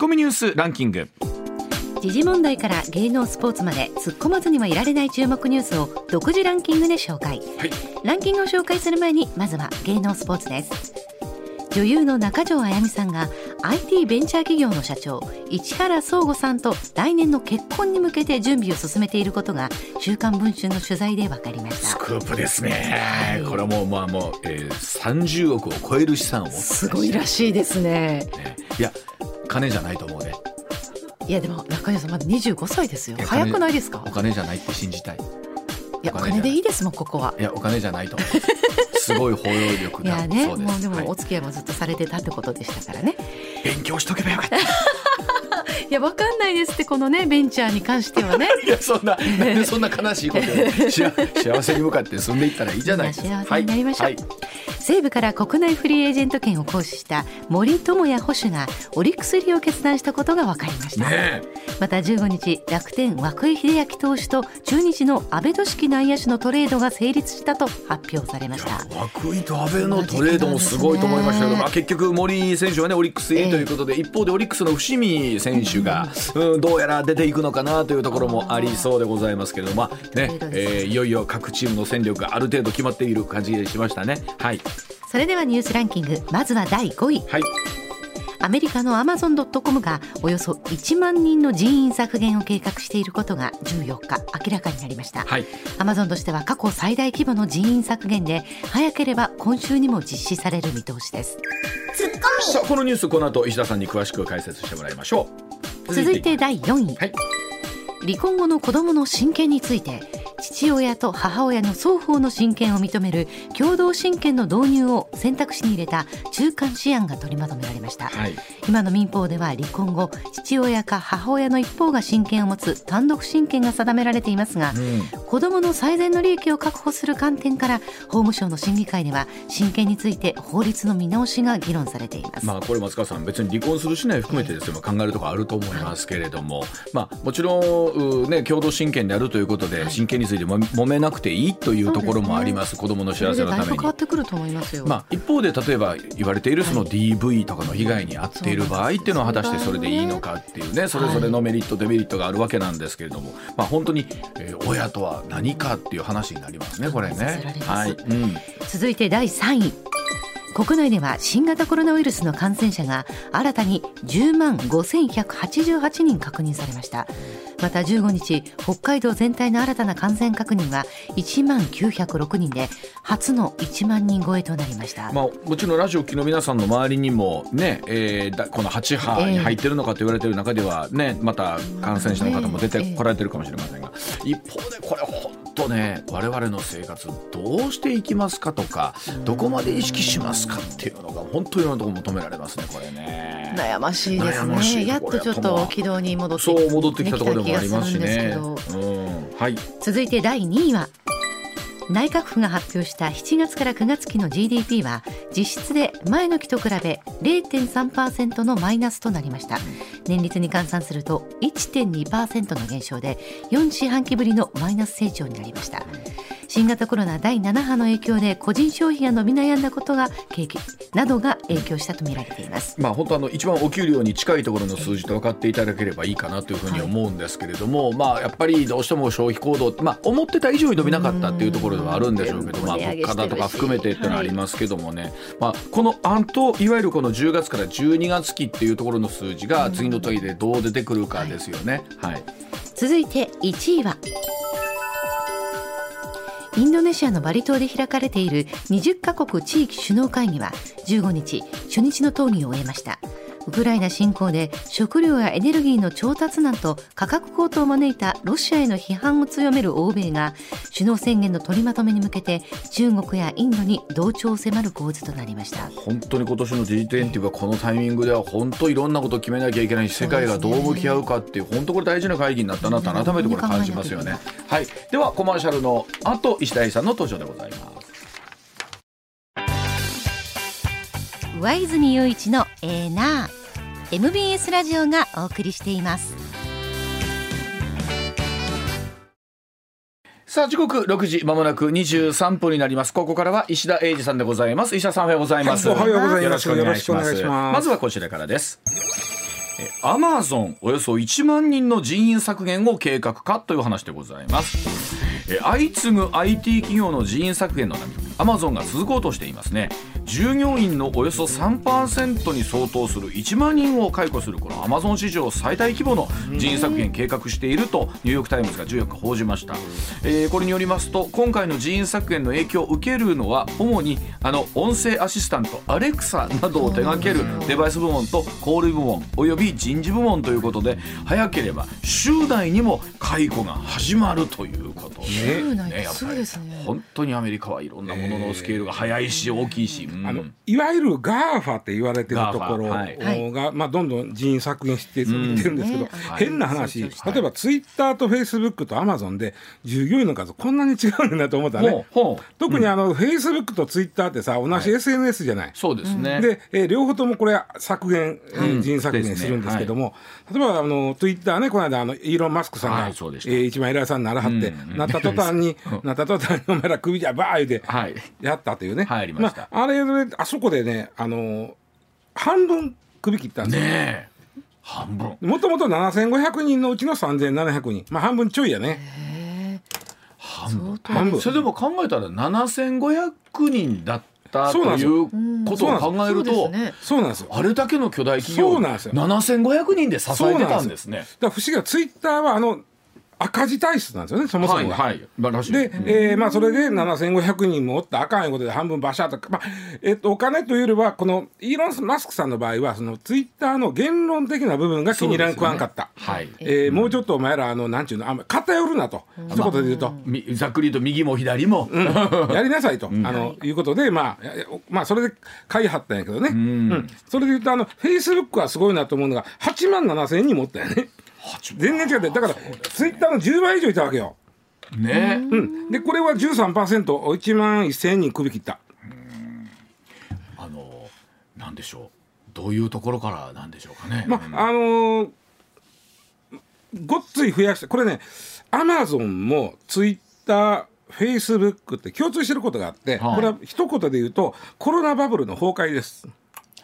コミニュースランキング。時事問題から芸能スポーツまで突っ込まずにはいられない注目ニュースを独自ランキングで紹介、はい、ランキングを紹介する前にまずは芸能スポーツです女優の中条あやみさんが IT ベンチャー企業の社長市原壮吾さんと来年の結婚に向けて準備を進めていることが「週刊文春」の取材で分かりました。スクープですね、はい、これはもうまあもう、えー、30億を超える資産をすごいらしいですね。ね。いや金じゃないと思うね。いやでも中条さんまだ25歳ですよ。早くないですか？お金じゃないって信じたい。いやお金でいいですもんここは。いやお金じゃないとすごい包容力がいやねもうでもお付き合いもずっとされてたってことでしたからね、勉強しとけばよかったいやわかんないですってこのねベンチャーに関してはね。いやそんな そんな悲しいこと 幸せに向かって進んでいったらいいじゃないです。か幸せになりましょう、はい。はい。西武から国内フリーエージェント権を行使した森友哉捕手がオリックス入りを決断したことが分かりました、ね、また15日楽天涌井秀明投手と中日の阿部俊樹内野手のトレードが成立したと発表されました。涌井と阿部のトレードもすごいと思いましたけど、まあ、結局森選手はねオリックス入りということで、えー、一方でオリックスの伏見選手が、うん、どうやら出ていくのかなというところもありそうでございますけどまあね、えー、いよいよ各チームの戦力がある程度決まっている感じがしましたね。はい。それではニュースランキング。まずは第5位、はい、アメリカのアマゾン・ドット・コムがおよそ1万人の人員削減を計画していることが14日明らかになりました、はい、アマゾンとしては過去最大規模の人員削減で早ければ今週にも実施される見通しです。さあこのニュースこの後石田さんに詳しく解説してもらいましょう続いて第4位、はい、離婚後の子供の親権について父親と母親の双方の親権を認める共同親権の導入を選択肢に入れた中間試案が取りまとめられました、はい、今の民法では離婚後父親か母親の一方が親権を持つ単独親権が定められていますが、うん、子どもの最善の利益を確保する観点から法務省の審議会では親権について法律の見直しが議論されています、まあ、これ松川さん別に離婚するしない含めてですよ、考えるところあると思いますけれども、まあ、もちろん、ね、共同親権であるということで親権についても揉めなくていいというところもあります、ね、子どもの幸せのために。変わってくると思いますよ、まあ、一方で例えば言われているその DV とかの被害に遭っている場合っていうのは果たしてそれでいいのかっていうねそれぞれのメリットデメリットがあるわけなんですけれども、まあ、本当に、えー、親とは何かっていう話になりますねこれね。はい、うん、続いて第3位国内では新型コロナウイルスの感染者が新たに10万5188人確認されました。また15日北海道全体の新たな感染確認は1万906人で初の1万人超えとなりました、まあ、もちろんラジオ機の皆さんの周りにもね、えー、だこの8波に入ってるのかと言われている中ではね、また感染者の方も出てこられてるかもしれませんが、一方でこれ本当ね我々の生活どうしていきますかとかどこまで意識しますかっていうのが本当にいろんなところ求められますねこれね。悩ましいですね。やっとちょっと軌道に戻ってそう戻ってきたところでもありますしね、うんはい、続いて第2位は内閣府が発表した7月から9月期の GDP は実質で前の期と比べ0.3%のマイナスとなりました。年率に換算すると1.2%の減少で4四半期ぶりのマイナス成長になりました新型コロナ第7波の影響で個人消費が伸び悩んだことが景気などが影響したと見られています。まあ本当あの一番お給料に近いところの数字と分かっていただければいいかなというふうに思うんですけれども、はい、まあやっぱりどうしても消費行動まあ思ってた以上に伸びなかったっていうところではあるんでしょうけど、まあ物価だとか含めてっていうのはありますけどもね、はい、まあこの案といわゆるこの10月から12月期っていうところの数字が次の時でどう出てくるかですよね。はい、はい、続いて1位は。インドネシアのバリ島で開かれている20カ国地域首脳会議は15日初日の討議を終えました。ウクライナ侵攻で食料やエネルギーの調達難と価格高騰を招いたロシアへの批判を強める欧米が首脳宣言の取りまとめに向けて中国やインドに同調を迫る構図となりました本当に今年の G20 はこのタイミングでは本当いろんなことを決めなきゃいけないし世界がどう向き合うかっていう本当これ大事な会議になったなと改めてこれ感じますよね。はい、ではコマーシャルの後石田さんの登場でございます。上泉雄一のエーナー MBS ラジオがお送りしています。さあ時刻六時まもなく二十三分になります。ここからは石田英二さんでございます。石田さんおはようございます、おはようございます。よろしくお願いします。まずはこちらからです。アマゾンおよそ1万人の人員削減を計画かという話でございます。え相次ぐ IT 企業の人員削減の波アマゾンが続こうとしていますね従業員のおよそ3%に相当する1万人を解雇するこのアマゾン史上最大規模の人員削減計画しているとニューヨーク・タイムズが14日報じました、えー、これによりますと今回の人員削減の影響を受けるのは主にあの音声アシスタントアレクサなどを手掛けるデバイス部門と小売部門および人事部門ということで早ければ週内にも解雇が始まるということねね。やっぱり本当にアメリカはいろんなもののスケールが早いし大きいし、うん、あのいわゆるガーファって言われてるところが、はい、まあ、どんどん人員削減していってるんですけど、うん。変な話、例えばツイッターとフェイスブックとアマゾンで従業員の数こんなに違うんだと思ったね。特にあの、フェイスブックとツイッターってさ同じ SNS じゃない、そうですね。で、えー、両方ともこれ削減、人員削減するんですけども、例えばあのツイッターねこの間あのイーロン・マスクさんが、はい、えー、一番偉いさんにならはって、なった途端に、なった途端にお前ら首じゃバー言うてやったというね、はい、まあ、あれあそこでねあの半分首切ったんですよ。ね半分。もともと7500人のうちの3700人。まあ半分ちょいやね。半分。半分。それでも考えたら7500人だったということを考えるとそうなんですよ。あれだけの巨大企業そうなんですよ。7500人で支えてたんですね。だから不思議はツイッターはあの赤字体質なんですよねそもそもが。はいはい、で、えーまあ、それで7500人もおったあかんいうことで半分バシャーとまあえっと、お金というよりはこのイーロン・マスクさんの場合はそのツイッターの言論的な部分が気に入らん食わんかった、ね、はい。えー、もうちょっとお前らあのなんちゅうのあ偏るなと、うん、一言で言うと、まあ、ざっくりと右も左も、うん、やりなさいと、あのいうことで、まあ、まあそれで買いはったんやけどね、うん、それで言うとあのフェイスブックはすごいなと思うのが8万7千人持ったよね。全然違ってだからツイッターの10倍以上いたわけよ。ね、うん、でこれは 13%1 万1000人首切った。あのなんでしょうどういうところからなんでしょうかね。まああのー、ごっつい増やしてこれねアマゾンもツイッターフェイスブックって共通してることがあって、はあ、これは一言で言うとコロナバブルの崩壊です。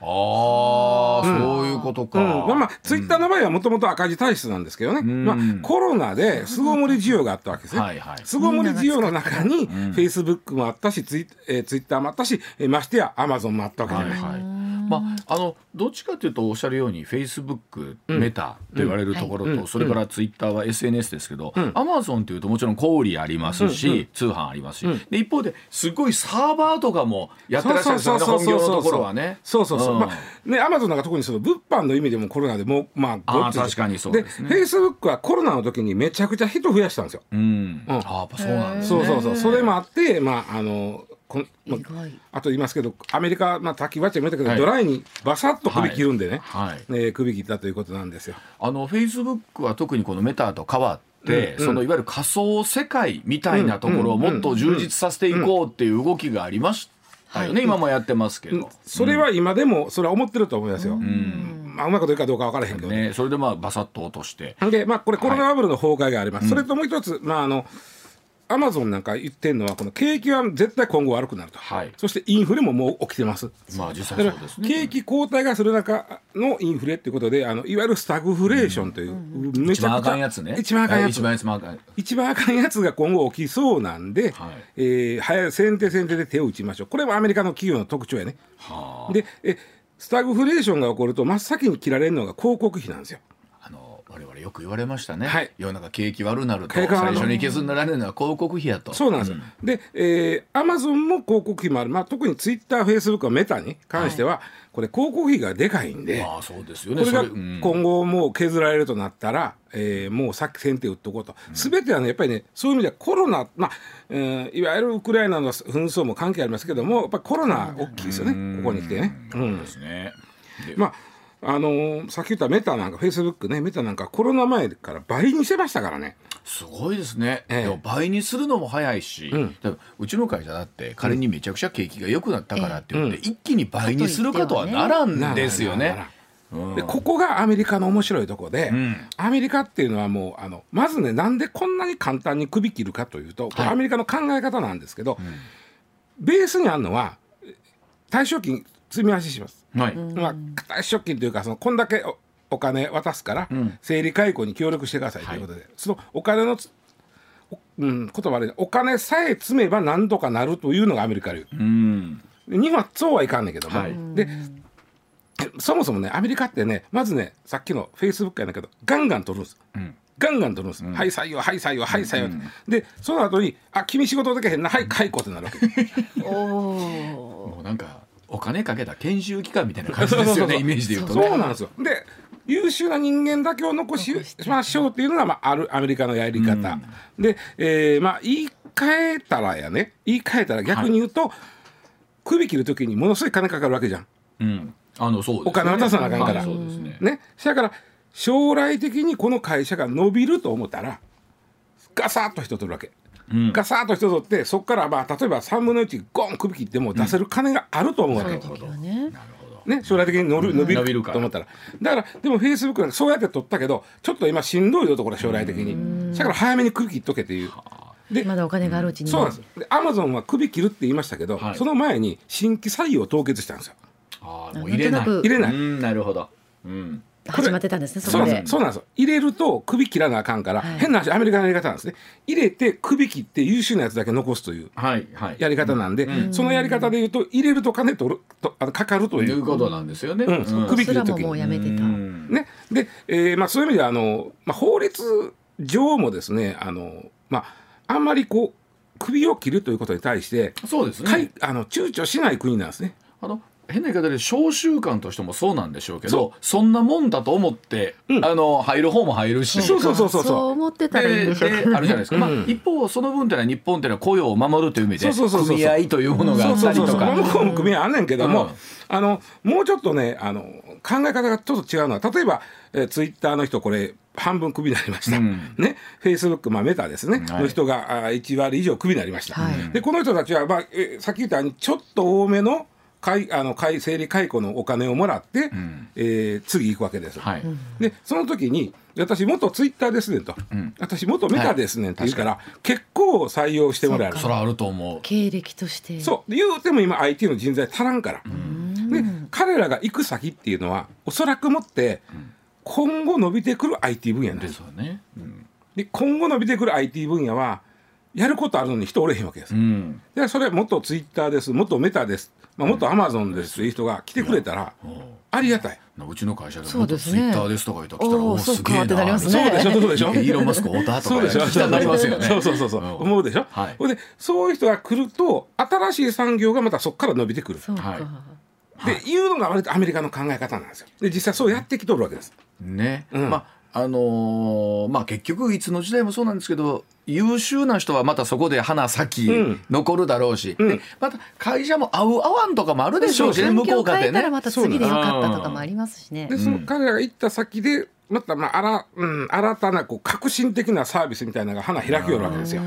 ああ、うん、そうことか。うん、まあまあ、ツイッターの場合はもともと赤字体質なんですけどね、うん、まあ、コロナで巣ごもり需要があったわけですね。はいはい、巣ごもり需要の中に、フェイスブックもあったし、ツイ,、えー、ツイッターもあったし、えー、ましてやアマゾンもあったわけじゃない。はいはいまあ、あのどっちかというとおっしゃるようにフェイスブックメタと言われるところと、それからツイッターは SNS ですけど、アマゾンというともちろん小売ありますし、通販ありますし、で一方ですごいサーバーとかもやってらっしゃるんですよね本業のところはね。そうそうそう、まあねアマゾンなんか特にその物販の意味でもコロナでもまあごっつ確かにそうです、ね、フェイスブックはコロナの時にめちゃくちゃ人増やしたんですよ。うん、あやっぱそうなんですね。そうそうそう。それもあってまああのこまあと言いますけどアメリカ、まあ、滝バッチも言ったけど、はい、ドライにバサッと首切るんでね、はい、ね首切ったということなんですよ。あのフェイスブックは特にこのメタと変わっそのいわゆる仮想世界みたいなところをもっと充実させていこうっていう動きがありましたよね、今もやってますけど、それは今でもそれは思ってると思いますよ。まあ、うまいこと言うかどうか分からへんけどね、それでまあバサッと落として。で、まあ、これコロナバブルの崩壊があります、それともう一つ、まああのアマゾンなんか言ってるのはこの景気は絶対今後悪くなると、はい、そしてインフレももう起きてます。まあ実際そうですね。景気後退がする中のインフレっていうことであのいわゆるスタグフレーションという、うん、めちゃくちゃ一番あかんやつね。一番あかんやつ。一番あかん一番あかんやつが今後起きそうなんで、はい、えー、早先手先手で手を打ちましょう。これもアメリカの企業の特徴やね。はあ、でえスタグフレーションが起こると真っ先に切られるのが広告費なんですよ。よく言われましたね、はい、世の中景気悪なると最初に削られるのは広告費やと。そうなんです。よ、うん、で、えー、アマゾンも広告費もある、まあ、特にツイッターフェイスブックはメタに関しては、はい、これ広告費がでかいんで、まあそうですよね、これが今後もう削られるとなったら、えー、もうさっき先手打っとこうと、す、べ、てはねやっぱりねそういう意味ではコロナ、まあえー、いわゆるウクライナの紛争も関係ありますけどもやっぱりコロナ大きいですよね、ここに来てね。うん、ですね。まああのー、さっき言ったメタなんかフェイスブックねメタなんかコロナ前から倍にしてましたからね。すごいですね、ええ、倍にするのも早いし、うん、うちの会社だって仮にめちゃくちゃ景気が良くなったからって言って、うん、一気に倍にすることはならんですよね。でここがアメリカの面白いとこで、うん、アメリカっていうのはもうあのまずねなんでこんなに簡単に首切るかというと、はい、アメリカの考え方なんですけど、ベースにあるのは退職金積み増しします。はい、まあ、退職金というかそのこんだけおお金渡すから、生理解雇に協力してくださいということで、はい、そのお金のうん、言葉でお金さえ積めば何とかなるというのがアメリカ流、うん、日本はそうはいかんねんけども、はい、でそもそもねアメリカってねまずねさっきのフェイスブックやんだけどガンガン取るんです、うん、ガンガン取るんです、うん、はい採用はい採用はい採用、う。ん、でその後に「あ君仕事できへんな。はい解雇」ってなるわけ。おおなんかお金かけた研修機関みたいな感じですよね イメージで言うと、ね、そうなんですよ。で優秀な人間だけを残しましょうっていうのが、まあ、あるアメリカのやり方、うん、で、えー、まあ言い換えたらやね言い換えたら逆に言うと、はい、首切る時にものすごい金かかるわけじゃん。うん、あのそう、ね、お金渡さなあかんから。はい、そうですね。ね。だから将来的にこの会社が伸びると思ったらガサッと人取るわけ。うん、ガサッと人取ってそこからまあ例えば3分の1ゴン首切っても出せる金があると思うわけ。うん、なるほどね。ね、将来的に伸る伸びると思ったら。だからでもフェイスブックなんかそうやって取ったけどちょっと今しんどいよところ将来的に。だから早めに首切っとけっていう。でまだお金があるうちにそうなんです。でアマゾンは首切るって言いましたけど、はい、その前に新規採用凍結したんですよ。ああもう入れない。入れない。なるほど、うん、始まってたんですねそうなんです。よ入れると首切らなあかんから、はい、変な話アメリカのやり方なんですね。入れて首切って優秀なやつだけ残すというやり方なんで、はいはい、そのやり方でいうと入れると金取るとあのかかるという。いうことなんですよね、うん、首切る時にもうやめてた、ね。で、えーまあ、そういう意味ではあの、まあ、法律上もですねあの、まあ、あんまりこう首を切るということに対してそうですね。あの躊躇しない国なんですね。あの変な言い方で召集感としてもそうなんでしょうけどそんなもんだと思って、うん、あの入る方も入るしそうそうそうそうそう。思ってたらいいんでしょうあるじゃないですか、まあ、一方その分ってのは日本っていうのは雇用を守るという意味で組合というものがあったりとか。向こうも組合あんねんけども、うん、あのもうちょっとねあの考え方がちょっと違うのは例えば、えー、ツイッターの人これ半分クビになりました、うん、ね、フェイスブック、まあ、メタですね、はい、の人があ1割以上クビになりました、はい、でこの人たちは、まあえさっき言ったようにちょっと多めのいあの生理解雇のお金をもらって、うん、えー、次行くわけです。はい、でその時に私元ツイッターですねと、うん、私元メタですねって言うから、はい、結構採用してもらえる。それあると思う。経歴として。そう。言うても今 IT の人材足らんから。で彼らが行く先っていうのはおそらくもって今後伸びてくる IT 分野なん。ですよね、うん、で今後伸びてくる IT 分野はやることあるのに人おれへんわけです、うん、でそれ元ツイッターです。元メタですまあ、もっとアマゾンですっていう人が来てくれたら、ありがたい。うちの会社でもツイッターですとか言ったら来たらおすげえなそうでしょそうでしょ。イーロンマスクおたとか来たなりますよね。そうそうそうそう。思うでしょ、はい、でそういう人が来ると新しい産業がまたそこから伸びてくる。はい。でいうのが割とアメリカの考え方なんですよ。で実際そうやってきとるわけです。ね、うん、まああのー、まあ結局いつの時代もそうなんですけど優秀な人はまたそこで花咲き残るだろうし、うん、また会社も合う合わんとかもあるでしょうしね向こうかてね。また次でよかったとかもありますしね。でその彼らが行った先でまたまああら、うん、新たなこう革新的なサービスみたいなのが花開きよるわけですよ。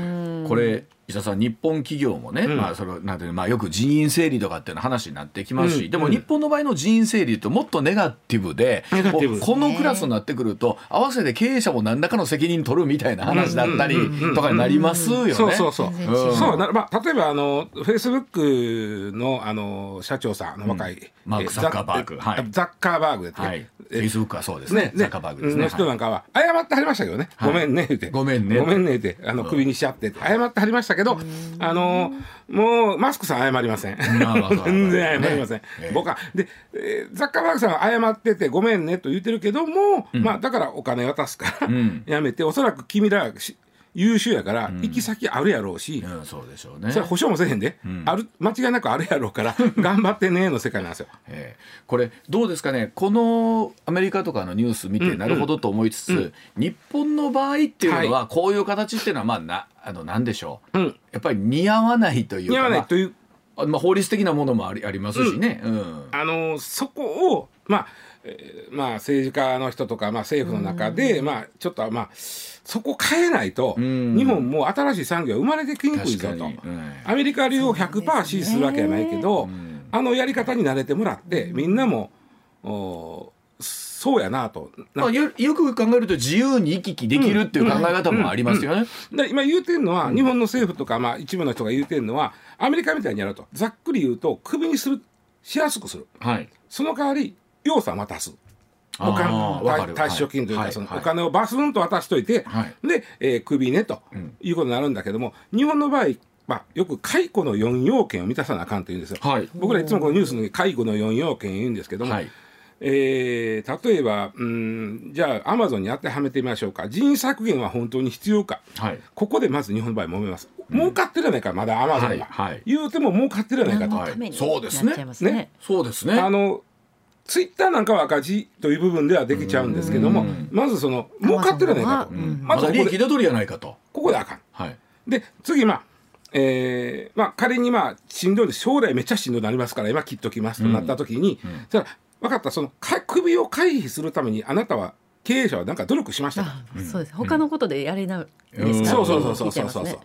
これ伊佐さん日本企業もね、うん、まあそのなんていうまあよく人員整理とかっていうの話になってきますし、うん、でも日本の場合の人員整理ってもっとネガティブで、うん、このクラスになってくると合わせて経営者も何らかの責任取るみたいな話だったりとかになりますよね。そうそうそう。そうまあ例えばあのフェイスブックのあの社長さんの若い、マーク・ザッカーバーグ、はい、ザッカーバーグで、はい、フェイスブックはそうですね。ねザッカーバーグですね。の人なんかは謝ってはりましたけどね。ごめんね言って。ごめんね。ごめんねってあの首にしちゃって謝ってはりましたけど、あのもうマスクさん謝りません。全然謝りません。僕は。で、えー、ザッカーバーグさんは謝っててごめんねと言ってるけども、まあだからお金渡すからやめておそらく君ら優秀やから、行き先あるやろうし、うん、そうでしょうね。それ保証もせへんで、うん、ある間違いなくあるやろうから 頑張ってねの世界なんですよ、えー、これどうですかね？このアメリカとかのニュース見てなるほどと思いつつ、うんうん、日本の場合っていうのは、こういう形っていうのはまあなあの何でしょう、うん、やっぱり似合わないというか似合わないという、まあ、まあ、法律的なものもありありますしね、うん。あのそこをまあえー、まあ政治家の人とか、まあ、政府の中で、まあちょっとまあそこ変えないと、日本も新しい産業生まれてきにくいぞと、アメリカ流を100%支持するわけじゃないけど、あのやり方に慣れてもらってみんなもおそうやなと。まあ、よよく考えると自由に行き来できるっていう考え方もありますよね。今言うてるのは、日本の政府とか、まあ、一部の人が言うてるのはアメリカみたいにやると。ざっくり言うとクビにするしやすくする、はい、その代わり要素は渡す。お金退職金というか、そのお金をバスンと渡しといて、で、えー、クビねということになるんだけども、日本の場合、まあ、よく解雇の4要件を満たさなあかんというんですよ。はい、僕らいつもこのニュースの解雇の4要件言うんですけども、はい、えー、例えばうんじゃあアマゾンに当てはめてみましょうか。人員削減は本当に必要か、はい、ここでまず日本の場合揉めます、うん、儲かってるやないかまだアマゾンが、はい、言うても儲かってるやないかと、はい、そうですね。ね。そうですね。あのツイッターなんかは赤字という部分ではできちゃうんですけどもまずその儲かってるやないかと、まず利益出取りやないかと。ここであかん、はい、で次まあえーまあ、仮にまあしんどい将来めっちゃしんどくなりますから今切っときますとなった時に、うん。うん、そ分かった。その首を回避するためにあなたは経営者は何か努力しましたそうです。他のことでやれないですか、そうそうそうそう。そうそう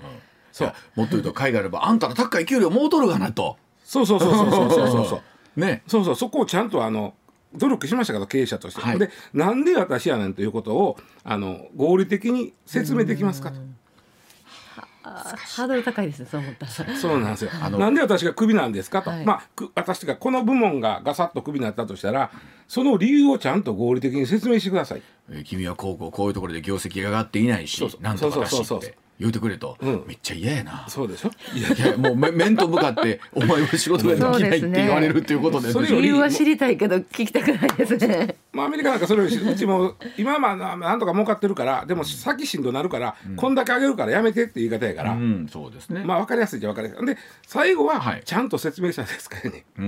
そう。もっと言うと海外ではあんたの高い給料もうとるがなと。そうそうそうそうそうそうそう ね。そうそうそこをちゃんとあの努力しましたから経営者として、はい、でなんで私やねんということをあの合理的に説明できますかと。ハードル高いですねそう思ったら。そうなんですよ。なんで私がクビなんですかと、はい、まあ私がこの部門がガサッとクビになったとしたらその理由をちゃんと合理的に説明してください、えー、君はこうこうこういうところで業績が上がっていないしそうそう。なんとかだしって言うてくれと、うん、めっちゃ嫌やな。そうでしょ？いやいやもう面と向かって「お前は仕事ができない」って言われるっていうことで、ね、理由は知りたいけど聞きたくないですね。まあアメリカなんかそれよりうちも今はなんとか儲かってるからでも先しんどなるから、うん、こんだけあげるからやめてって言い方やから、うん、そうですね。まあ分かりやすいじゃ分かりやすい。で最後はちゃんと説明したんですからね、はい、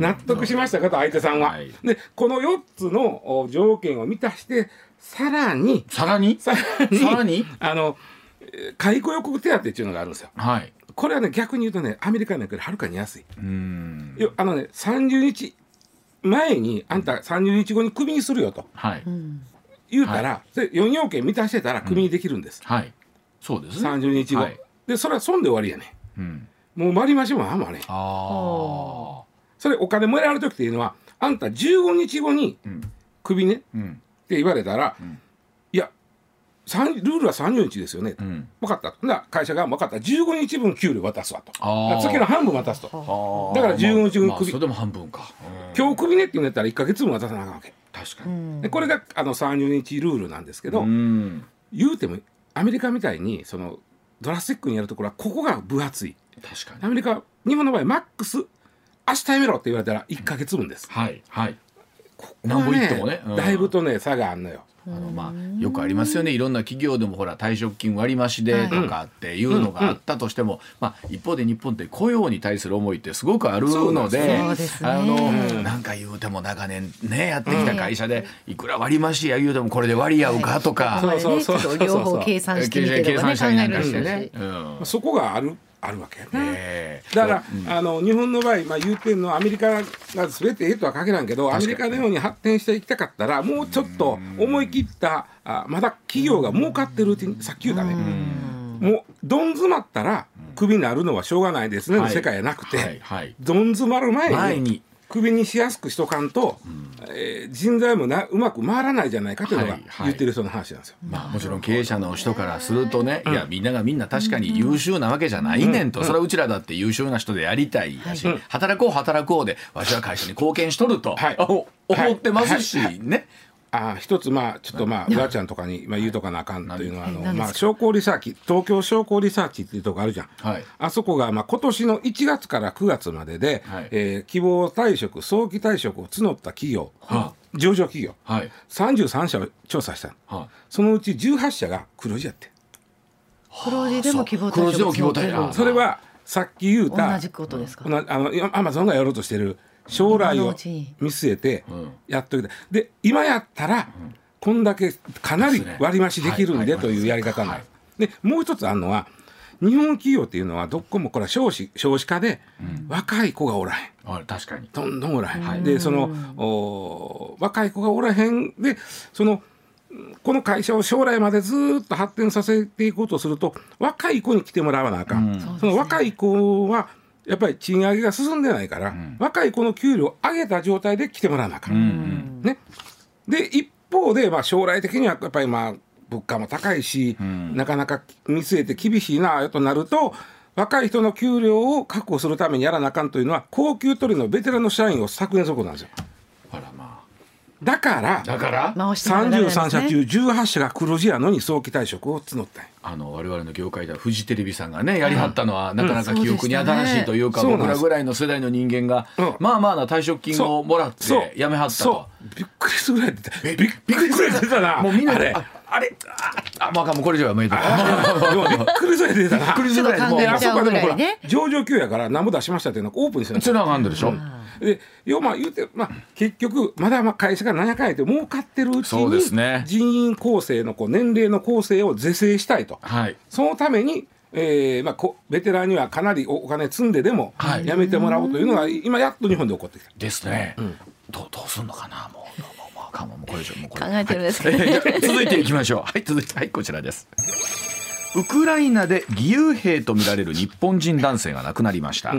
納得しましたかと相手さんは、はい、でこの4つの条件を満たしてさらに？さらにさらに？あの解雇予告手当っていうのがあるんですよ。はい、これはね逆に言うとねアメリカのよりはるかに安い。うん。あのね30日前にあんた30日後にクビにするよと、はい、言うたら、はい、4要件満たしてたらクビにできるんです。うん、はい、そうですね。30日後、はい、でそれは損で終わりやね。うん、もう割り増しもあんまね。あそれお金もらえる時っていうのはあんた15日後にクビね、うん、って言われたら、うんルールは30日ですよね、うん、分かった。な会社が分かった。15日分給料渡すわと。月の半分渡すと。だから15日分首、まあ、それでも半分か、今日首ねって言うんだったら1か月分渡さなあかんわけ。確かに。でこれがあの30日ルールなんですけど、言うてもアメリカみたいにそのドラスティックにやるところはここが分厚い。確かに。アメリカ日本の場合マックス明日やめろって言われたら1か月分です、はい。はい。ここはね、ね。うん、だいぶとね差があるのよあのまあよくありますよね。いろんな企業でもほら退職金割増でとかっていうのがあったとしても、まあ、一方で日本って雇用に対する思いってすごくあるのであのなんか言うても長年ねやってきた会社でいくら割増や言うてもこれで割り合うかとか、そうそうそう両方計算してみてとかね。考えるし。ね、そこがあるあるわけ？ね。だから、うん、あの日本の場合、まあ、言うてんのアメリカが全てええとは限らんけどアメリカのように発展していきたかったらもうちょっと思い切ったあまだ企業が儲かってるってさっき言うたね。もうどん詰まったらクビになるのはしょうがないですねの世界じゃなくて、はい。はい、どん詰まる前にクビにしやすくしとかんと、うん、えー、人材もなうまく回らないじゃないかというのが言ってる人の話なんですよ。はいはい、まあ、もちろん経営者の人からするとね、うん、いやみんながみんな確かに優秀なわけじゃないねんと、うん、それはうちらだって優秀な人でやりたいやし、働こう働こうでわしは会社に貢献しとると、はい、思ってますしね。あ一つまあちょっとまあ浦ちゃんとかにまあ言うとかなあかんというのはあのまあ商工リサーチ東京商工リサーチっていうとこあるじゃん、はい、あそこがまあ今年の1月から9月までで、はい、えー、希望退職早期退職を募った企業、はあ、上場企業、はい、33社を調査した、はあ、そのうち18社が黒字やって。黒字でも希望退職それはさっき言うた同じことですか？あのアマゾンがやろうとしてる将来を見据えてやっといて、で今やったらこんだけかなり割増できるんでというやり方なでもう一つあるのは日本企業っていうのはどこもこれは少子少子化で若い子がおらへん、確かに。どんどんおらへん、でそのお若い子がおらへん。でそのこの会社を将来までずっと発展させていこうとすると若い子に来てもらわなあかん、うん、その若い子はやっぱり賃上げが進んでないから、うん、若い子の給料を上げた状態で来てもらわなあかん。うん、ね、で一方で、まあ、将来的にはやっぱりまあ物価も高いし、うん、なかなか見据えて厳しいなとなると若い人の給料を確保するためにやらなあかんというのは高級取りのベテランの社員を削減することなんですよ。だからだから？33社中18社が黒字やのに早期退職を募ったあの我々の業界ではフジテレビさんがねやりはったのは、なかなか記憶に新しいというか、僕らぐらいの世代の人間が、まあまあな退職金をもらって辞めはったと。びっくりするぐらい出た。びっくりするぐらい出たな。もうみんなであれあ、まあ、もうこれじゃ見えた。びっくりする出たな。びっくりするぐらい。で、あそこでもほら、上場給やから何も出しましたっていうのをオープンにしてつながんでしょ。で、要は言うて、まあ、結局、まだまあ会社が何やかんやって儲かってるうちに、ね、人員構成のこう年齢の構成を是正したいと。はい。そのために、えーまあ、こベテランにはかなりお金積んででもやめてもらおうというのが今やっと日本で起こってきた。ですね。うん、どうどうすんのかなもう。かも。もこれ以上も考えてるんですけど、ね、続いていきましょう。はい続いてはいこちらですウクライナで義勇兵とみられる日本人男性が亡くなりました、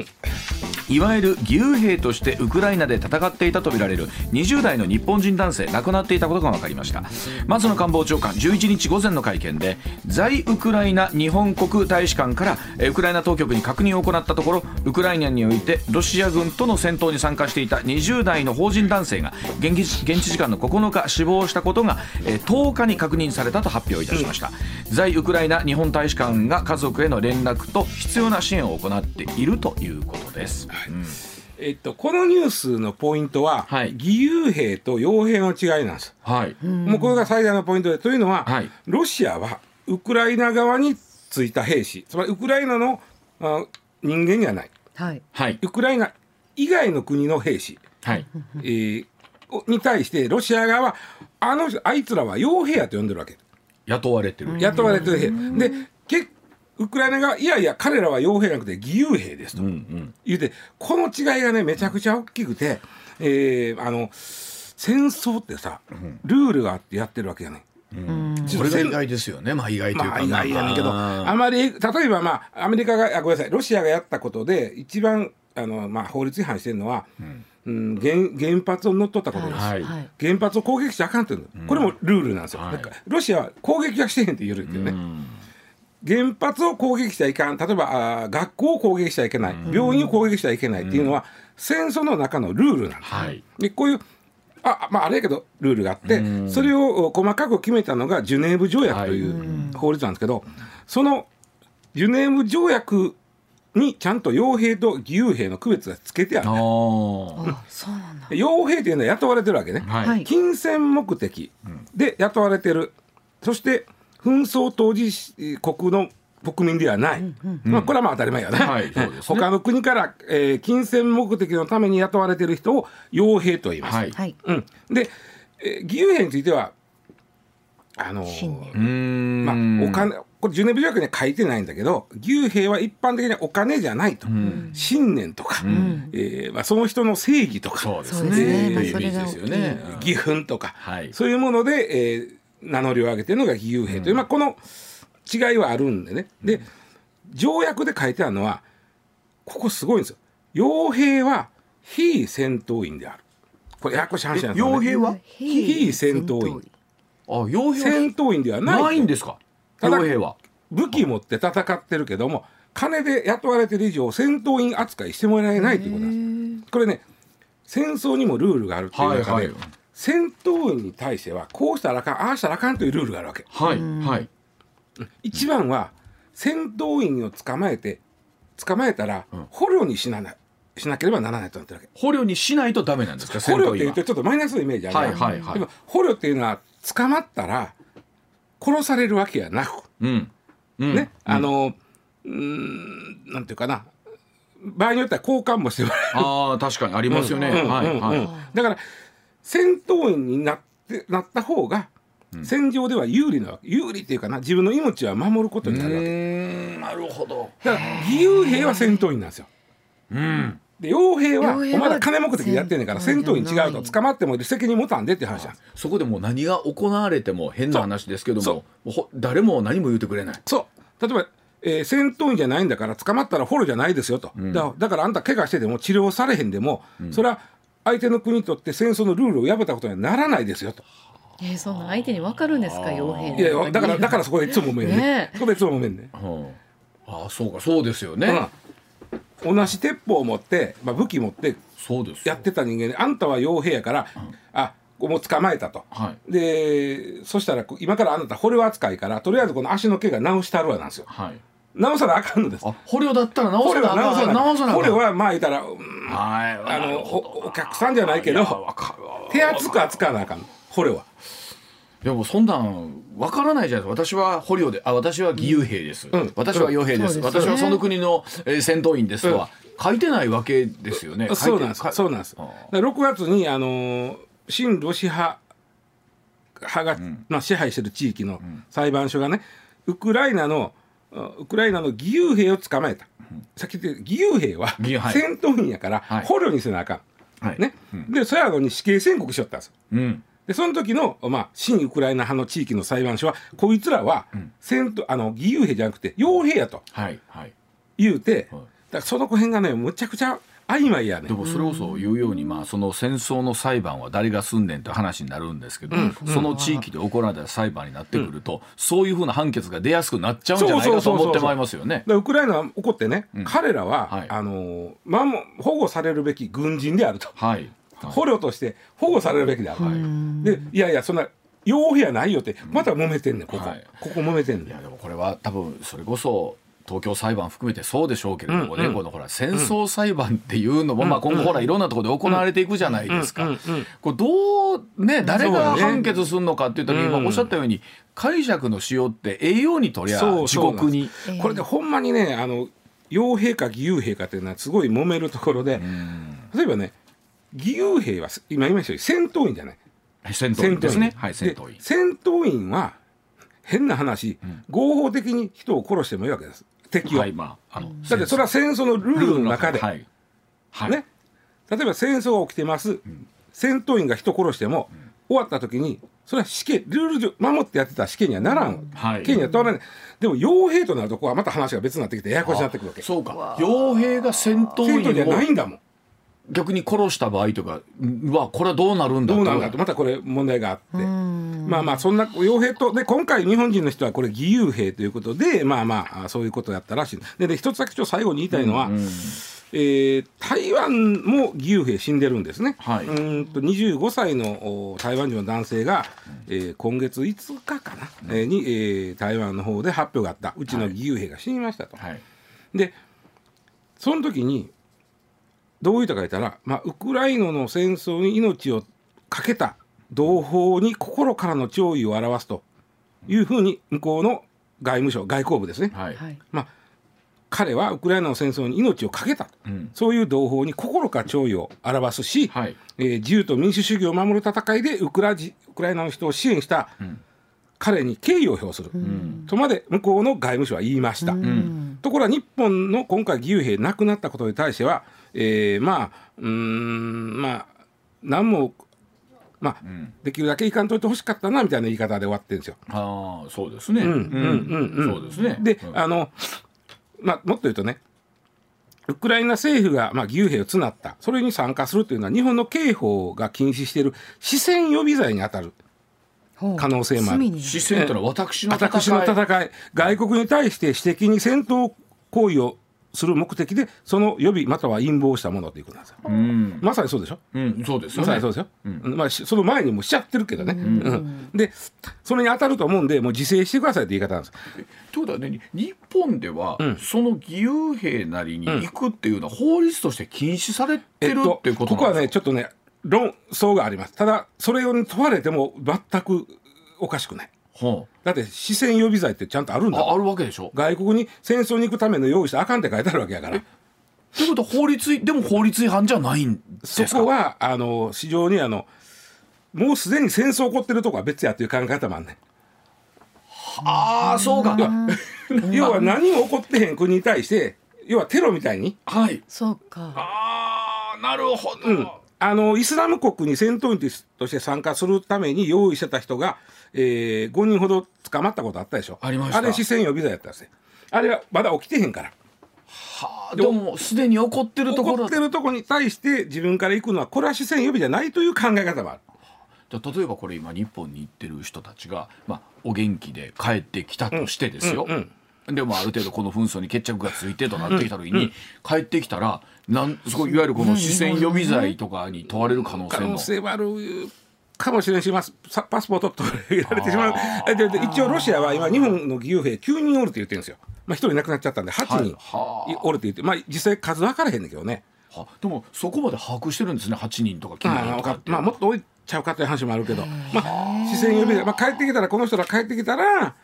いわゆる義勇兵としてウクライナで戦っていたとみられる20代の日本人男性亡くなっていたことが分かりました。松野官房長官11日午前の会見で在ウクライナ日本国大使館からウクライナ当局に確認を行ったところウクライナにおいてロシア軍との戦闘に参加していた20代の法人男性が現地時間の9日死亡したことが10日に確認されたと発表いたしました、在ウクライナ日本大使館が家族への連絡と必要な支援を行っているということです。えっと、このニュースのポイントは、はい、義勇兵と傭兵の違いなんです。はい、もうこれが最大のポイントでというのは、はい、ロシアはウクライナ側についた兵士つまりウクライナのあ人間にはない、はい、ウクライナ以外の国の兵士、はい。えー、に対してロシア側はあのあいつらは傭兵やと呼んでるわけ雇われてる。雇われてる兵。で結ウクライナがいやいや彼らは傭兵じゃなくて義勇兵ですと。言うて、この違いがねめちゃくちゃ大きくて、えー、あの戦争ってさ、ルールがあってやってるわけやね。うん、それが意外ですよね、まあ、意外というか、まあ、意外やねんけどあまり例えば、まあ、アメリカがあごめんなさいロシアがやったことで一番あの、まあ、法律違反してるのは、うんうん、原原発を乗っ取ったことです、はい、原発を攻撃しちゃあかんっていうの、うん、これもルールなんですよ、はい、ロシアは攻撃はしてへんって言えるっていうね、うん。原発を攻撃しちゃいかん。例えばあ学校を攻撃しちゃいけない、病院を攻撃しちゃいけないっていうのは、戦争の中のルールなんです、はい、でこういうあまああれやけどルールがあって、それを細かく決めたのがジュネーブ条約という法律なんですけど、そのジュネーブ条約にちゃんと傭兵と義勇兵の区別がつけてある、ね、あそうなんだ。傭兵というのは雇われてるわけね、はい、金銭目的で雇われてる。そして紛争当事国の国民ではない、うんうん、まあ、これはまあ当たり前やね,、はいね。他の国から、えー、金銭目的のために雇われている人を傭兵と言います。はい。うん、で、えー、義勇兵についてはあのー、まあ、お金これジュネブ条約には書いてないんだけど義勇兵は一般的にお金じゃないと、うん、信念とか、うん、えー、まあ、その人の正義とかそうですね、えー、義憤とか、はい、そういうもので、えー、名乗りを上げてるのが義勇兵という、まあ、この違いはあるんでね。で条約で書いてあるのはここすごいんですよ。傭兵は非戦闘員である。これややこしい話なんですよ、ね、傭兵は？非戦闘員。あ傭兵戦闘員ではない。ないんですか？傭兵は。武器持って戦ってるけども金で雇われてる以上戦闘員扱いしてもらえないということなんです。これね戦争にもルールがあるっていう中で、はいはい、戦闘員に対してはこうしたらあかんああしたらあかんというルールがあるわけ。はいはい、一番は戦闘員を捕まえて捕まえたら捕虜にしななしなければならないとなってるわけ。捕虜にしないとダメなんですか捕虜っていうとちょっとマイナスのイメージある、はいはいはい、でも捕虜っていうのは捕まったら殺されるわけやなく、うん。うん、ね、あのうんなんていうかな。場合によっては交換もしてもらえるあ確かにありますよね、はいはい、だから戦闘員になってなった方が戦場では有利なわけ有利っていうかな。自分の命は守ることになるわけ。なるほど。だから義勇兵は戦闘員なんですよ、うん、で傭兵はお前ら金目的でやってんねんから戦闘員違うと捕まっても責任持たんでって話なん。そこでもう何が行われても変な話ですけども誰も何も言ってくれない。そう。例えばえー、戦闘員じゃないんだから捕まったらフォローじゃないですよと、うん、だだからあんた怪我してても治療されへんでも、うん、それは相手の国にとって戦争のルールを破ったことにはならないですよと。えー、そんな相手に分かるんですか傭兵いやだからだからそこでいつもめんね。ねそこでいつもめんね、ああそうかそうですよね、うん、同じ鉄砲を持って、まあ、武器持ってやってた人間であんたは傭兵やから、うん、あもう捕まえたと、はい、でそしたら今からあなた捕虜扱いからとりあえずこの足の毛が直してあるわなんですよ。はい。直さなあかんのです。捕虜だったら直さなあかん。直さな捕虜はまあ言ったら、うん、はい、あのお客さんじゃないけど手厚く扱わなあかん。捕虜は。でもそんなんわからないじゃないですか。私は捕虜であ私は義勇兵です、うん、私は傭兵です、うん、私はその国の、えー、戦闘員ですとは、書いてないわけですよね。そうなんです。そうなんです。6月にあの親ロシア派が、まあ、支配してる地域の裁判所がね、ウクライナのウクライナの義勇兵を捕まえた、さっき言って義勇兵は戦闘員やから捕虜にせなあかん、はい、ね、でそやのに死刑宣告しよったんですよ。うんでその時の、まあ、新ウクライナ派の地域の裁判所はこいつらは戦闘、あの義勇兵じゃなくて傭兵やと言うて、はい。はい、だその辺がねむちゃくちゃ曖昧やねでもそれこそ言うように、まあ、その戦争の裁判は誰がすんねんって話になるんですけど、うん、その地域で行われた裁判になってくると、うん、そういうふうな判決が出やすくなっちゃうんじゃないかと思ってまいりますよね。ウクライナ怒ってね、うん、彼らは、はい、あのまあ、保護されるべき軍人であると、はい、捕虜として保護されるべきである、はい、でいやいやそんな傭兵やないよってまた揉めてんねんここ、はい、ここ揉めてんねん。いやでもこれは多分それこそ東京裁判含めてそうでしょうけれどもね、うんうん、このほら戦争裁判っていうのも、うん、まあ、今後ほらいろんなところで行われていくじゃないですか。これどうね誰が判決するのかっていう時に、今おっしゃったように解釈のしようって栄養にとりゃ地獄に。これでほんまにねあの傭兵か義勇兵かっていうのはすごい揉めるところで、例えばね義勇兵は今言いましたように戦闘員じゃない。戦闘員ですね。はい、戦闘員。戦闘員は変な話、合法的に人を殺してもいいわけです。敵を、はいまあ、あのだってそれは戦争のルールの中で、はいはい、ね、例えば戦争が起きてます、うん、戦闘員が人殺しても、うん、終わった時にそれは死刑。ルール上守ってやってた死刑にはならん、はい、刑には問われない。でも傭兵となるとこはまた話が別になってきてややこしになってくるわけ。そうか。傭兵が戦闘員戦闘じゃないんだもん逆に殺した場合とかはこれはどうなるんだどうなんだと。またこれ問題があって。まあまあそんな傭兵とで今回日本人の人はこれ義勇兵ということでまあまあそういうことやったらしい。でで一つだけちょっと最後に言いたいのは、うんうん、えー、台湾も義勇兵死んでるんですね、はい、うんと25歳の台湾人の男性が、えー、今月5日かな、うん、えー、に、えー、台湾の方で発表があった。うちの義勇兵が死にましたと。はい、でその時にどう言ったか言ったら、まあ、ウクライナの戦争に命を懸けた同胞に心からの弔意を表すというふうに向こうの外務省外交部ですね、はい、まあ、彼はウクライナの戦争に命を懸けた、うん、そういう同胞に心から弔意を表すし、はい、えー、自由と民主主義を守る戦いでウクラウクライナの人を支援した。彼に敬意を表する、うん、とまで向こうの外務省は言いました。うん、ところが日本の今回義勇兵亡くなったことに対してはえー、まあうんまあ何もまあ、うん、できるだけいかんといてほしかったなみたいな言い方で終わってるんですよ。ああそうですね。うんうんうんうん。そうですね。で、あのまあもっと言うとね。ウクライナ政府が、まあ、義勇兵を募ったそれに参加するというのは日本の刑法が禁止している死戦予備罪に当たる可能性もある。死戦というのは私の戦い私の戦い外国に対して私的に戦闘行為をする目的でその予備または陰謀したものということなんですよ、うん、まさにそうでしょ、うん、そうですよ、ね、まさにそうですよ、うん、まあ、その前にもしちゃってるけどね、うん。でそれに当たると思うんでもう自制してくださいって言い方なんです。ということはね日本では、その義勇兵なりに行くっていうのは法律として禁止されてる、っていうことここはねちょっとね論争があります。ただそれを問われても全くおかしくないはあ、だって四川予備罪ってちゃんとあるんだああるわけでしょ。外国に戦争に行くための用意してあかんって書いてあるわけやから。ということは法律でも法律違反じゃないんですか？そこはあの非常にあのもうすでに戦争起こってるとこは別やという考え方もあんねん。ああそうか。要は何も起こってへん国に対して要はテロみたいに。はい。そうか。ああなるほど、うんあのイスラム国に戦闘員として参加するために用意してた人が、えー、5人ほど捕まったことあったでしょ。ありました。あれ四川予備罪やったんですね。あれはまだ起きてへんから。はあでもすでに起こってるところ起こってるところに対して自分から行くのはこれは四川予備じゃないという考え方もある。じゃ例えばこれ今日本に行ってる人たちが、まあ、お元気で帰ってきたとしてですよ、うんうんうんでもある程度この紛争に決着がついてとなってきた時に、帰ってきたらなんそこいわゆるこの四川予備罪とかに問われる可能性も。可能性はあるかもしれんしますパスポート取られてしまう。でで一応ロシアは今日本の義勇兵9人おるって言ってるんですよ、まあ、1人亡くなっちゃったんで8人おるって言って、まあ、実際数分からへんねんけどね。でもそこまで把握してるんですね8人とか9人とかまあ、もっと多いちゃうかという話もあるけど、まあ、視線呼びで、まあ、帰ってきたらこの人が帰ってきたら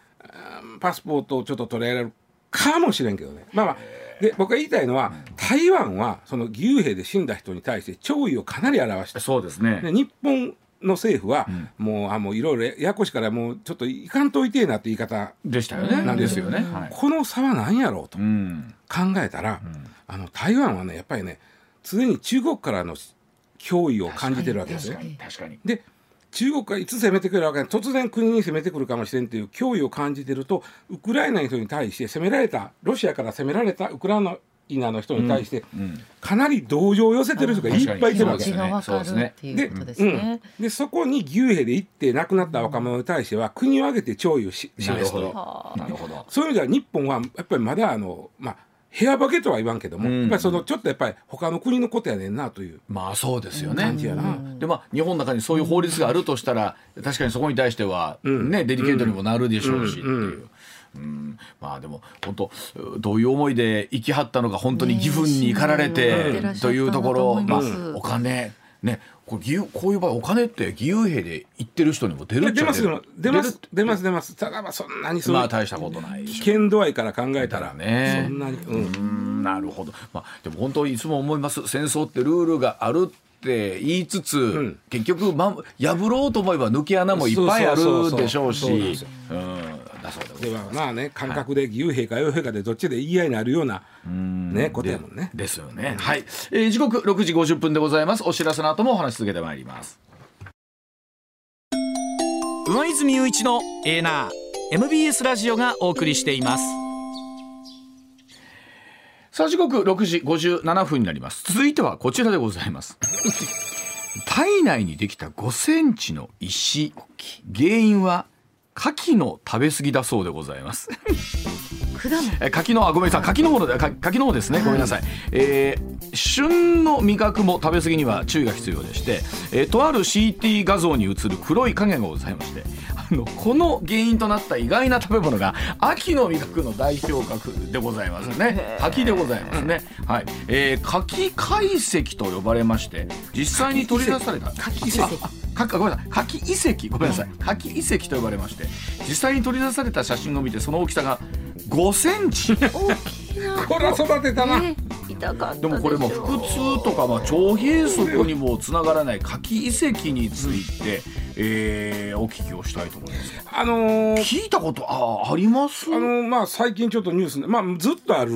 パスポートをちょっと取られるかもしれんけどね。まあまあ。で僕が言いたいのは、台湾はその義勇兵で死んだ人に対して弔意をかなり表したそうですね。で日本の政府は、うん、もうあもういろいろややこしからもうちょっといかんといてえなって言い方でしたよね。なんですよね、この差は何やろうと考えたら、うん、あの台湾はねやっぱりね常に中国からの脅威を感じてるわけですよ。確かに。で中国がいつ攻めてくるわけ突然国に攻めてくるかもしれんという脅威を感じてるとウクライナの人に対して攻められたロシアから攻められたウクライナナの人に対して、かなり同情を寄せてる人がいっぱいいてるわけですね。ででそこに義勇兵で行って亡くなった若者に対しては国を挙げて弔意をし示すと。なるほど。そういう意味では日本はやっぱりまだあのまあ部屋化けとは言わんけども、うん、やっぱりそのちょっとやっぱり他の国のことやねんなというまあそうですよね。感じやな、でまあ日本の中にそういう法律があるとしたら確かにそこに対してはね、デリケートにもなるでしょうしっていう。うん。まあでも本当どういう思いで生きはったのか本当に義憤に駆られてというところ、まあ、お金ねこれこういう場合お金って義勇兵で行ってる人にも出る出ます出ます。出ます出ます。ただまあそんなにそまあ大したことない。危険度合いから考えたらね。そんなにうん。なるほど。まあでも本当いつも思います。戦争ってルールがあるって言いつつ、うん、結局、ま、破ろうと思えば抜け穴もいっぱいあるでしょうし。だそうでまあね感覚で義勇兵か洋兵かでどっちで言い合いになるような、ね、ことやもんね。ですよね。はい、えー、時刻6時50分でございます。お知らせの後もお話し続けてまいります。上泉雄一のエーナー MBS ラジオがお送りしています。さあ時刻6時57分になります続いてはこちらでございます 体内にできた5センチの石原因は牡蠣の食べ過ぎだそうでございます。柿のあごめんなさい。柿の方柿の方ですね。ごめんなさい、えー、旬の味覚も食べ過ぎには注意が必要でして、えー、とある CT 画像に映る黒い影がございましてあのこの原因となった意外な食べ物が秋の味覚の代表格でございますね。柿でございますね。はい、えー、柿解析と呼ばれまして実際に取り出された。柿遺跡ごめんなさい。柿遺跡。ごめんなさい柿遺跡と呼ばれまして実際に取り出された写真を見てその大きさが5センチ。これは育てたな、え。ー、でもこれも腹痛とか、まあ、腸閉塞にもつながらない柿遺跡について、えー、お聞きをしたいと思います。あのー、聞いたことああります？あのー、まあ最近ちょっとニュースまあずっとある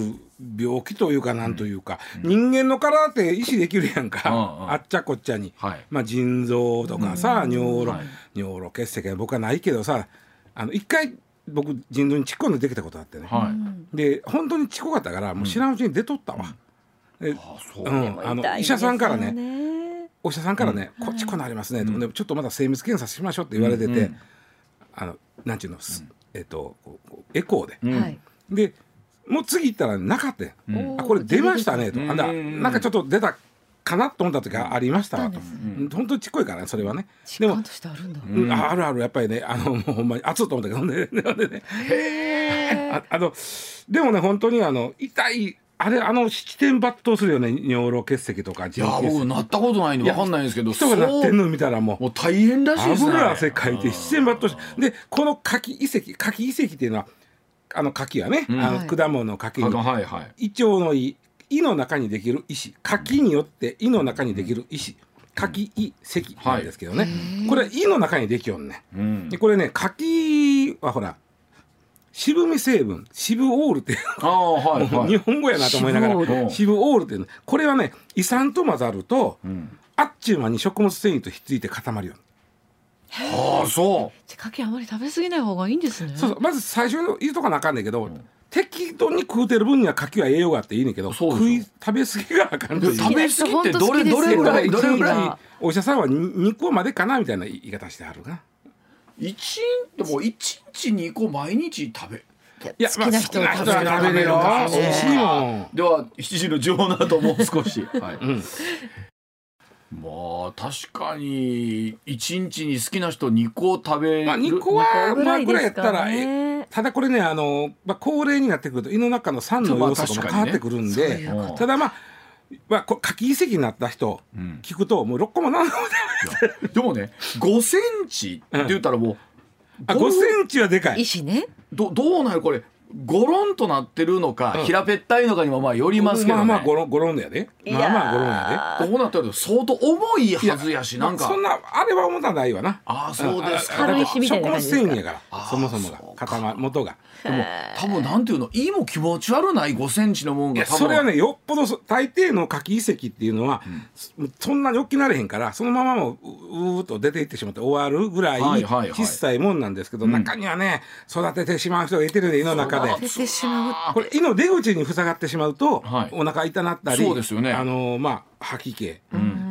病気というかなんというか、うん、人間の体って意思できるやんか、うんうん、あっちゃこっちゃに、はい、まあ腎臓とかさ、うん、尿路、はい、尿路結石は僕はないけどさあの一回僕腎臓にちっこんでできたことあってね、はい、で本当にちっこかったからもう知らんうちに出とったわ、医者さんからね。お医者さんからね「こっちこなりますね」と、ちょっとまだ精密検査しましょう」って言われてて、あのなんていうの、えっとエコーで、でもう次行ったらなかった、うん、あこれ出ましたねと、あなんかちょっと出たかなと思った時がありましたわと、うん、本当にちっこいからねそれはね。でもああるあるやっぱりねあのもうほんまに熱いと思ったけどね。でね ああのでもね本当にあの痛いあれあの七点抜刀するよね尿路結石とかいや僕なったことないんで分かんないんですけど人がなってんの見たらもうもう大変らしいですね。油汗かいて七点抜刀してでこの柿遺跡柿遺跡っていうのはあの柿はね、うん、あの果物の柿の、はいはい、胃腸の胃胃の中にできる石柿によって胃の中にできる石柿胃石なんですけどね、はい、これ胃の中にできよんね、うん、でこれね柿はほら渋み成分渋オールってあ、はいはい、日本語やなと思いながら。渋オール。っていうこれはね胃酸と混ざると、うん、あっちゅう間に食物繊維とひっついて固まるよはあそう。じゃ牡蠣あまり食べ過ぎない方がいいんですね。そうそう。まず最初の言うとかなあかんねんけど、うん。適度に食うてる分には牡蠣は栄養があっていいねんけど食い食べ過ぎがあかん食べ過ぎってどれどれぐらいどれぐらい？お医者さんは2個までかなみたいな言い方してはるな一でも一日2個毎日食べ。いや好きな人は食べれるよ。では7時の情報の後もう少し、はい。うん。まあ確かに一日に好きな人2個食べる、まあ、2個はまあぐらいやですかったら、ねえただこれねあの、まあ、高齢になってくると胃の中の酸の要素とかも変わってくるんで、ただまあまあ、こ夏季移籍になった人、ん。聞くともう6個も7個もでもね5センチって言ったらもう、あ5センチはでかい。石ね。どどうなるこれ。ゴロンとなってるのか、うん。平べったいのかにもまあよりますけどね、まあまあゴロンゴロンだよねまあまあゴロンやこうなってると相当重いはずやしでなんか、まあそんなあれは重たないわな。ああそうですか。ああ軽石みたいな感じですか？食物繊維やから。そもそもがそうか。塊元がでも多分なんていうの胃も気持ち悪ない5センチのもんが多分。それはねよっぽどそ大抵の夏季遺跡っていうのは、そそんなに大きなれへんからそのままもううーっと出ていってしまって終わるぐらいはいはいはい。小さいもんなんですけど、ん。中にはね育ててしまう人がいてるんで胃の中で。これ胃の出口に塞がってしまうと、はい。お腹痛なったりそうですよね。あのまあ吐き気、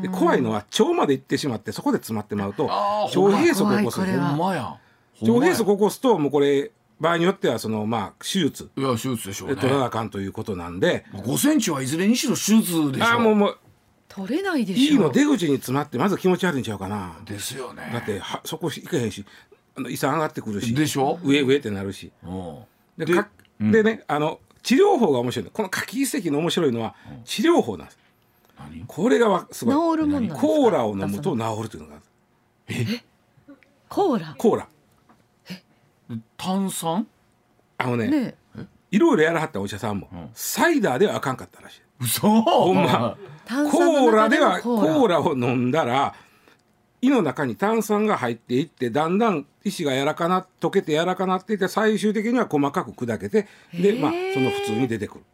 で怖いのは腸まで行ってしまってそこで詰まってまうと腸閉塞を起こす。んまや腸閉塞起こすともうこれ場合によってはそのまあ手術。いや手術でしょうね。取らなあかんということなんで、5センチはいずれにしろ手術でしょあーもうもう取れないでしょ。胃の出口に詰まってまず気持ち悪いんちゃうかな。ですよね。だってはそこ行けへんしあの胃酸上がってくるし。でしょ？上上ってなるし。うん。ででかでねあの治療法が面白いの。この夏季遺跡の面白いのは治療法なんです。何？これがわすごい。治るもんなんですか？コーラを飲むと治るというのがある。コーラ？コーラ炭酸？あのねねいろいろやらはったお医者さんも、ん。サイダーではあかんかったらしい。嘘？ほんま。炭コ酸の中ーラ。ではココーーララを飲んだら胃の中に炭酸が入っていってだんだん石が柔らかな溶けて柔らかなっていって最終的には細かく砕けてで、まあ、その普通に出てくる。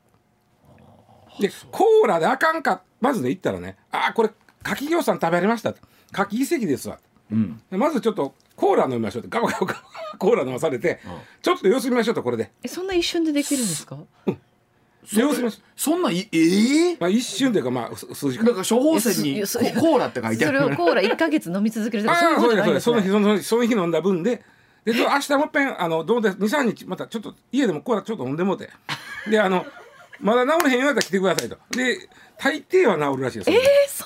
でコーラであかんかまずね言ったらね「あーこれ柿ぎょうさん食べられました」柿遺跡ですわ」うん。でまずちょっとコーラ飲みましょうってガバガバガバコーラ飲まされて、ちょっと様子見ましょうとこれで。えそんな一瞬でできるんですか？で様子見ましょう。そんないええまあ、一瞬というかまあす数時間。なんか処方箋にココーラって書いてある。それをコーラ一ヶ月飲み続けるとあかそういうあ、こそうとじゃないんですね。ですそうですその日その日その日飲んだ分で。で明日もっぺんあのどうで二三日またちょっと家でもコーラちょっと飲んでもうて。であのまだ治れへんようやったら来てくださいと。で大抵は治るらしいですえー、そ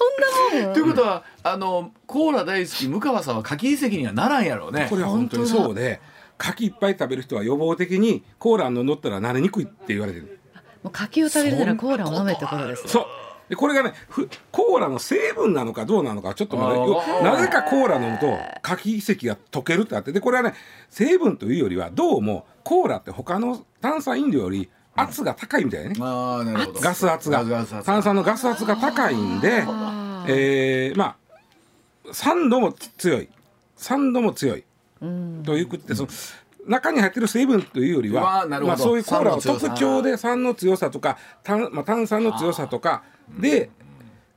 んなもん。ということはあのコーラ大好き向川さんは柿遺跡にはならんやろうね。これは本当にそうで柿いっぱい食べる人は予防的にコーラ飲んどったら慣れにくいって言われてる。もう柿を食べるならコーラを飲めってことですそう。でこれがねふコーラの成分なのかどうなのかちょっとまだなぜかコーラ飲むと柿石が溶けるってあって。でこれはね成分というよりはどうもコーラって他の炭酸飲料より圧が高いみたいね、ああなるほど。ガス圧が。炭酸のガス圧が高いんで、えーまあ酸度も強い。酸度も強い。うん。ということでその中に入ってる成分というよりはーなるほど。まあ、そういうコーラの酸の強さ。特徴で酸の強さとか炭,、まあ、炭酸の強さとかで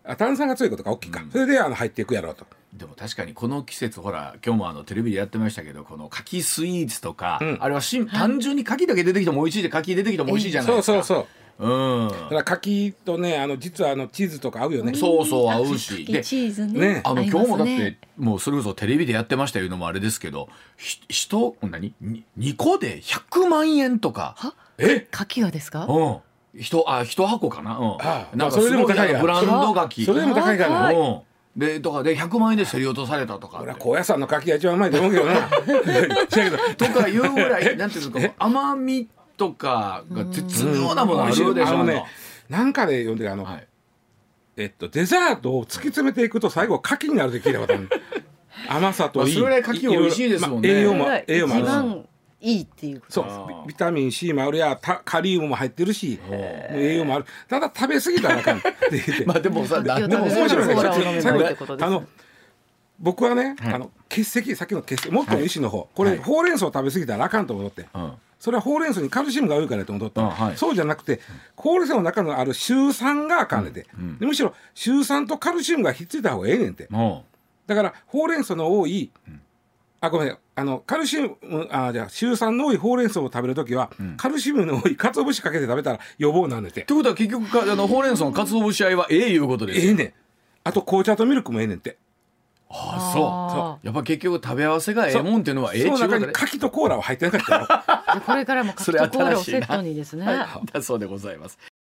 あ炭酸が強いことが大きいか、それであの入っていくやろうと。でも確かにこの季節ほら今日もあのテレビでやってましたけどこの柿スイーツとか、うん。あれはしん単純に柿だけ出てきても美味しいで柿出てきても美味しいじゃないそうですか。そうそうう。ん。だから柿とねあの実はあのチーズとか合うよね。そうそう合うし。でチーズね。ね。あの今日もだってもうそれこそテレビでやってましたいうのもあれですけどひ人何？に2個で100万円とか。は？え？柿はですか？うん。一あ一箱かな、うん、ああ。なんかそれでも高いブランド柿。それでも高いから。ね。うんでとかで100万円で競り落とされたとか俺は高野山の柿が一番うまいと思うけどな。とかいうぐらいなんていうんですか 甘みとかが絶妙なものあるでしょうねなんかで読んでるあの、はい。えっとデザートを突き詰めていくと最後柿になるって聞いたことある。甘さといい。まあそれぐらい柿美味しいですもんね。まあ栄養も栄養もあるいいっていうそう。ビビタミン C もあるやたカリウムも入ってるし栄養もある。ただ食べ過ぎたらあかんって言って、まあでもさでも面白いね。最後あの僕はね、はい。あの血石さっきの血石もっとの石の方、これ、はい。ほうれん草を食べ過ぎたらあかんと思って、うん。それはほうれん草にカルシウムが多いからと思っとった、あはい。そうじゃなくてほうれん草の中のあるシュウ酸があかんねて、うん。でむしろシュウ酸とカルシウムがひっついた方がええねんて。もだからほうれん草の多い、あごめん。あのカルシウムあじゃあシュウ酸の多いほうれん草を食べるときは、カルシウムの多い鰹節かけて食べたら予防なんねて。ってことは結局かあのほうれん草の鰹節合いはええいうことですよ。ええね。んあと紅茶とミルクもええねんて。あああそう。やっぱ結局食べ合わせがええもんっていうのはええちゅうことで。柿とコーラは入ってなかったよ。で これからも柿とコーラをセットにですね。だそうでございます